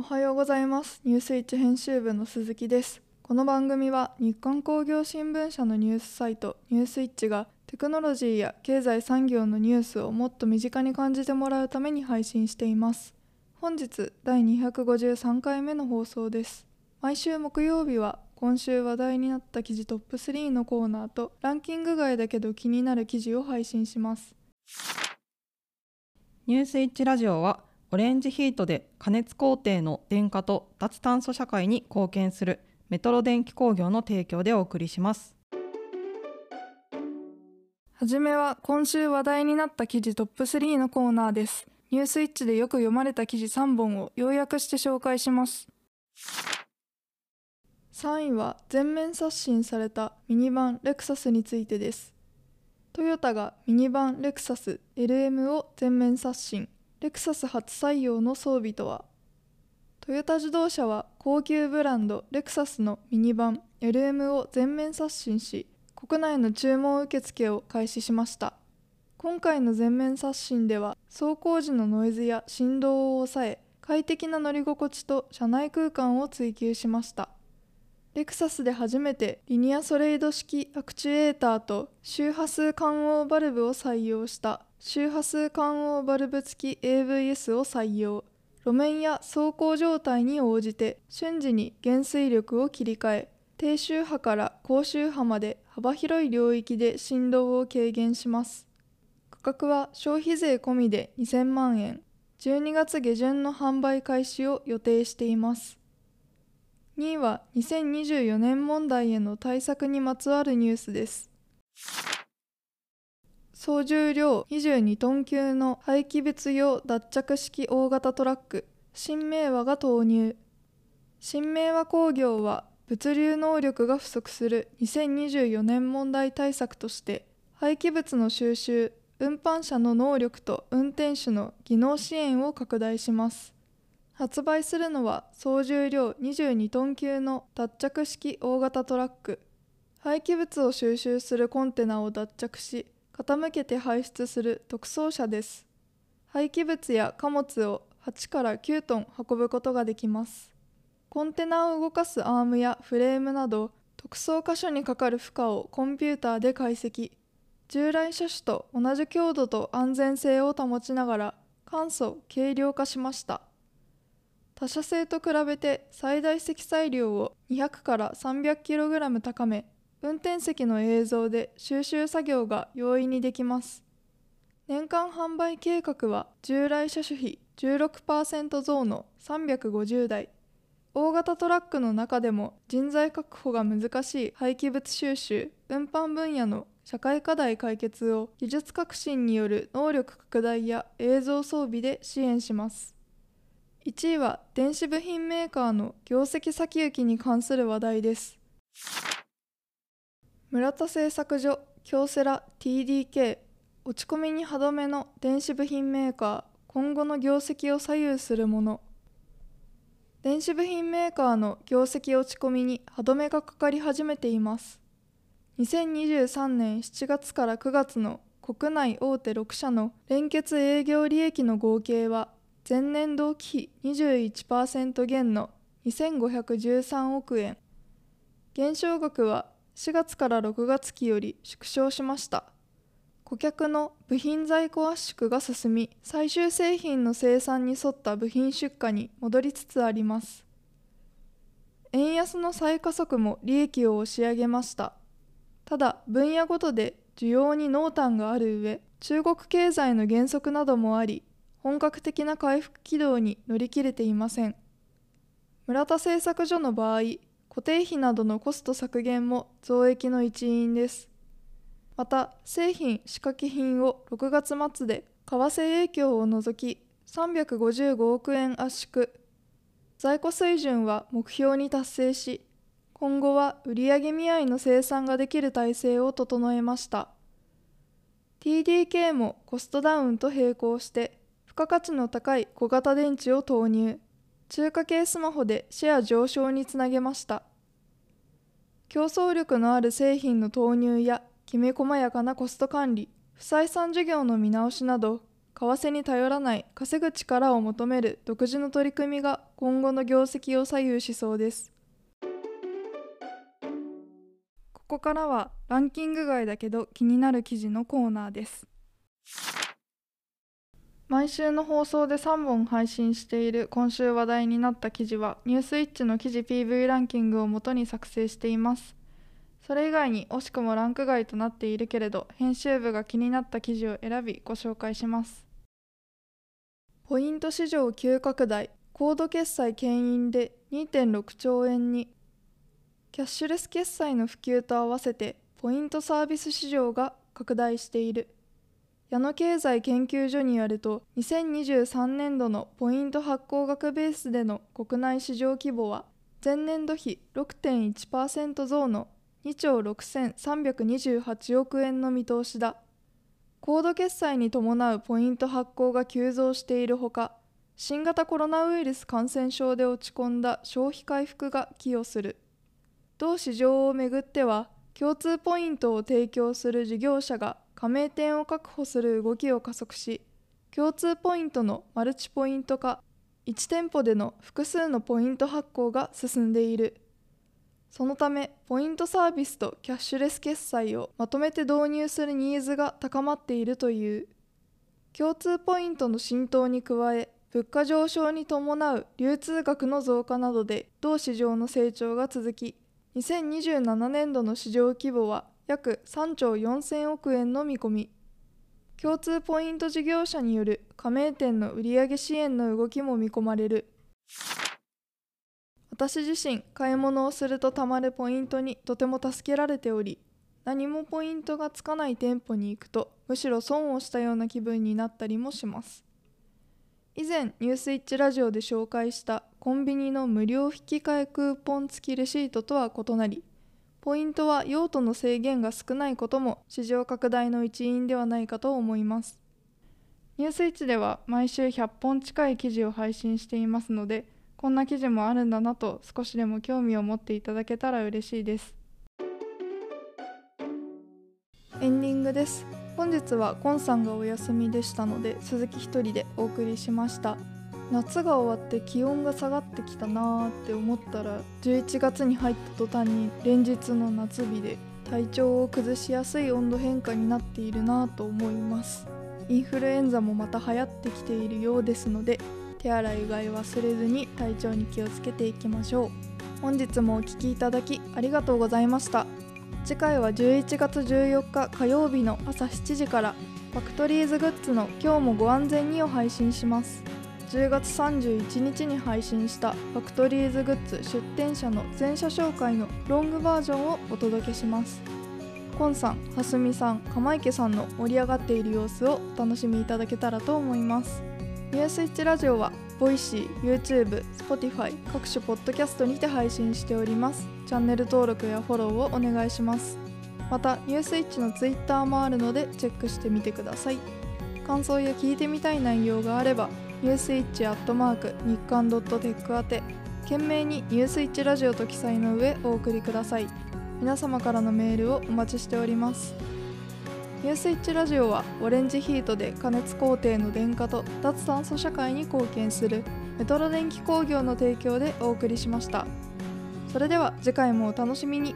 おはようございます。ニュースイッチ編集部の鈴木です。この番組は日刊工業新聞社のニュースサイトニュースイッチがテクノロジーや経済産業のニュースをもっと身近に感じてもらうために配信しています。本日第253回目の放送です。毎週木曜日は今週話題になった記事トップ3のコーナーとランキング外だけど気になる記事を配信します。ニュースイッチラジオはオレンジヒートで加熱工程の電化と脱炭素社会に貢献するメトロ電気工業の提供でお送りします。はじめは今週話題になった記事トップ3のコーナーです。ニュースイッチでよく読まれた記事3本を要約して紹介します。3位は全面刷新されたミニバンレクサスについてです。トヨタがミニバンレクサス LM を全面刷新。レクサス初採用の装備とは？トヨタ自動車は高級ブランドレクサスのミニバン LM を全面刷新し国内の注文受付を開始しました。今回の全面刷新では走行時のノイズや振動を抑え快適な乗り心地と車内空間を追求しました。レクサスで初めてリニアソレイド式アクチュエーターと周波数感応バルブを採用した。周波数感応バルブ付き AVS を採用。路面や走行状態に応じて瞬時に減衰力を切り替え低周波から高周波まで幅広い領域で振動を軽減します。価格は消費税込みで2000万円。12月下旬の販売開始を予定しています。2位は2024年問題への対策にまつわるニュースです。総重量22トン級の廃棄物用脱着式大型トラック。新明和が投入。新明和工業は物流能力が不足する2024年問題対策として廃棄物の収集運搬車の能力と運転手の技能支援を拡大します。発売するのは総重量22トン級の脱着式大型トラック。廃棄物を収集するコンテナを脱着し傾けて排出する特装車です。廃棄物や貨物を8から9トン運ぶことができます。コンテナを動かすアームやフレームなど特装箇所にかかる負荷をコンピューターで解析。従来車種と同じ強度と安全性を保ちながら簡素・軽量化しました。他社製と比べて最大積載量を200から 300kg 高め運転席の映像で収集作業が容易にできます。年間販売計画は従来車種比16%増の350台大型トラックの中でも人材確保が難しい廃棄物収集運搬分野の社会課題解決を技術革新による能力拡大や映像装備で支援します。1位は電子部品メーカーの業績先行きに関する話題です。村田製作所京セラ TDK 落ち込みに歯止めの電子部品メーカー今後の業績を左右するもの。電子部品メーカーの業績落ち込みに歯止めがかかり始めています。2023年7月から9月の国内大手6社の連結営業利益の合計は前年同期比21%減の2513億円。減少額は4月から6月期より縮小しました。顧客の部品在庫圧縮が進み最終製品の生産に沿った部品出荷に戻りつつあります。円安の再加速も利益を押し上げました。ただ分野ごとで需要に濃淡がある上中国経済の減速などもあり本格的な回復軌道に乗り切れていません。村田製作所の場合固定費などのコスト削減も増益の一因です。また、製品・仕掛け品を6月末で為替影響を除き355億円圧縮。在庫水準は目標に達成し、今後は売上見合いの生産ができる体制を整えました。TDK もコストダウンと並行して付加価値の高い小型電池を投入。中華系スマホでシェア上昇につなげました競争力のある製品の投入やきめ細やかなコスト管理不採算事業の見直しなど為替に頼らない稼ぐ力を求める独自の取り組みが今後の業績を左右しそうです。ここからはランキング外だけど気になる記事のコーナーです。毎週の放送で3本配信している今週話題になった記事はニュースイッチの記事 PV ランキングをもとに作成しています。それ以外に惜しくもランク外となっているけれど編集部が気になった記事を選びご紹介します。ポイント市場急拡大。コード決済牽引で2.6兆円に。キャッシュレス決済の普及と合わせてポイントサービス市場が拡大している。矢野経済研究所によると2023年度のポイント発行額ベースでの国内市場規模は前年度比6.1%増の2兆6328億円の見通しだ。コード決済に伴うポイント発行が急増しているほか新型コロナウイルス感染症で落ち込んだ消費回復が寄与する。同市場をめぐっては共通ポイントを提供する事業者が加盟店を確保する動きを加速し共通ポイントのマルチポイント化1店舗での複数のポイント発行が進んでいる。そのためポイントサービスとキャッシュレス決済をまとめて導入するニーズが高まっているという。共通ポイントの浸透に加え物価上昇に伴う流通額の増加などで同市場の成長が続き2027年度の市場規模は約3兆4千億円の見込み。共通ポイント事業者による加盟店の売上支援の動きも見込まれる。私自身買い物をするとたまるポイントにとても助けられており何もポイントがつかない店舗に行くとむしろ損をしたような気分になったりもします。以前ニュースイッチラジオで紹介したコンビニの無料引換クーポン付きレシートとは異なりポイントは用途の制限が少ないことも市場拡大の一因ではないかと思います。ニュースイッチでは毎週100本近い記事を配信していますのでこんな記事もあるんだなと少しでも興味を持っていただけたら嬉しいです。エンディングです。本日はコンさんがお休みでしたので鈴木一人でお送りしました。夏が終わって気温が下がってきたなーって思ったら11月に入った途端に連日の夏日で体調を崩しやすい温度変化になっているなと思います。インフルエンザもまた流行ってきているようですので手洗いうがい忘れずに体調に気をつけていきましょう。本日もお聴きいただきありがとうございました。次回は11月14日火曜日の朝7時からファクトリーズグッズの今日もご安全にを配信します。10月31日に配信したファクトリーズグッズ出店者の全社紹介のロングバージョンをお届けします。コンさん、はすみさん、釜池さんの盛り上がっている様子をお楽しみいただけたらと思います。ニュースイッチラジオは Voicy、YouTube、Spotify 各種ポッドキャストにて配信しております。チャンネル登録やフォローをお願いします。またニュースイッチの Twitter もあるのでチェックしてみてください。感想や聞いてみたい内容があればニュースイッチアットマーク日刊ドットテック宛て件名にニュースイッチラジオと記載の上お送りください。皆様からのメールをお待ちしております。ニュースイッチラジオはオレンジヒートで加熱工程の電化と脱炭素社会に貢献するメトロ電気工業の提供でお送りしました。それでは次回もお楽しみに。